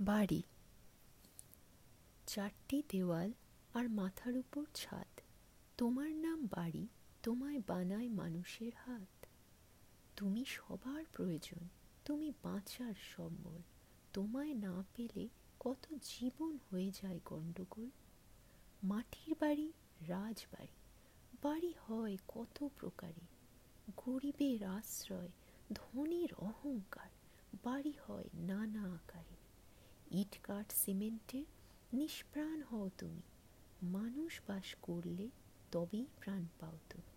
বাড়ি। চারটি দেওয়াল আর মাথার উপর ছাদ। তোমার নাম বাড়ি, তোমায় বানায় মানুষের হাত। তুমি সবার প্রয়োজন, তুমি বাঁচার সম্বল। তোমায় না পেলে কত জীবন হয়ে যায় গণ্ডগোল মাটির বাড়ি, রাজবাড়ি। বাড়ি হয় কত প্রকারে। গরিবের আশ্রয়, ধনীর অহংকার। বাড়ি হয় নানা আকারে। ইট কাঠ সিমেন্টের নিষ্প্রাণ হও তুমি। মানুষ বাস করলে তবেই প্রাণ পাও তুমি।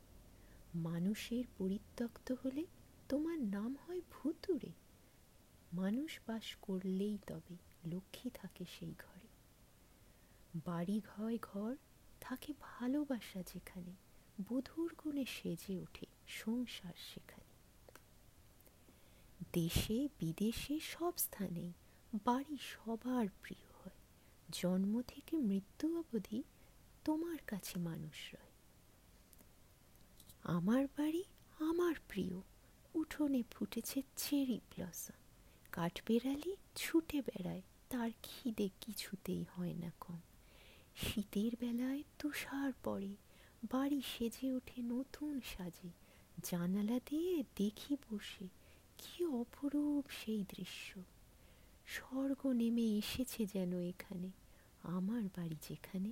মানুষের পরিত্যক্ত হলে তোমার নাম হয় ভুতুরে মানুষ বাস করলেই তবে লক্ষ্মী থাকে সেই ঘরে। বাড়ি ঘয় ঘর থাকে ভালোবাসা যেখানে, বধুর গুণে সেজে ওঠে সংসার সেখানে। দেশে বিদেশে সব স্থানেই বাড়ি সবার প্রিয় হয়। জন্ম থেকে মৃত্যু অবধি তোমার কাছে মানুষ রয়। আমার বাড়ি আমার প্রিয়। উঠোনে ফুটেছে চেরি ব্লসম। কাঠবেড়ালি ছুটে বেড়ায়, তার খিদে কিছুতেই হয় না কম। শীতের বেলায় তুষার পড়ে, বাড়ি সেজে ওঠে নতুন সাজে। জানালা দিয়ে দেখি বসে, কি অপরূপ সেই দৃশ্য। স্বর্গ নেমে এসেছে যেন এখানে আমার বাড়ি যেখানে।